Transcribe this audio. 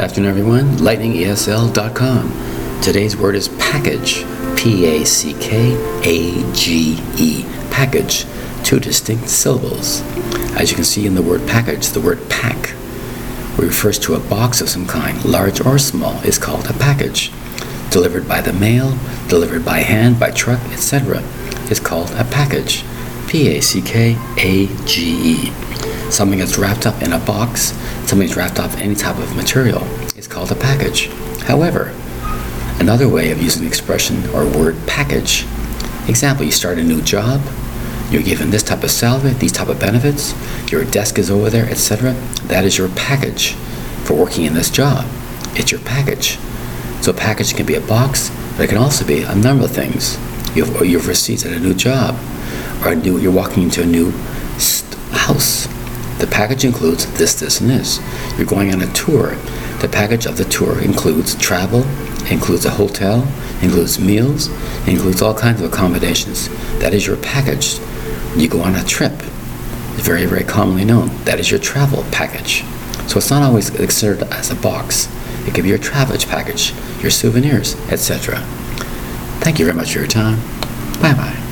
Good afternoon, everyone. LightningESL.com. Today's word is package. P A C K A G E. Package. Two distinct syllables. As you can see in the word package, the word pack, refers to a box of some kind, large or small, is called a package. Delivered by the mail, delivered by hand, by truck, etc., is called a package. P A C K A G E. Something that's wrapped up in a box, something that's wrapped up in any type of material, is called a package. However, another way of using the expression or word package, example, you start a new job, you're given this type of salary, these type of benefits, your desk is over there, etc. That is your package for working in this job. It's your package. So a package can be a box, but it can also be a number of things. You've, or you've received at a new job, or a new, you're walking into a new house. The package includes this, this, and this. You're going on a tour. The package of the tour includes travel, includes a hotel, includes meals, includes all kinds of accommodations. That is your package. You go on a trip. It's very, very commonly known. That is your travel package. So it's not always considered as a box. It could be your travel package, your souvenirs, etc. Thank you very much for your time. Bye bye.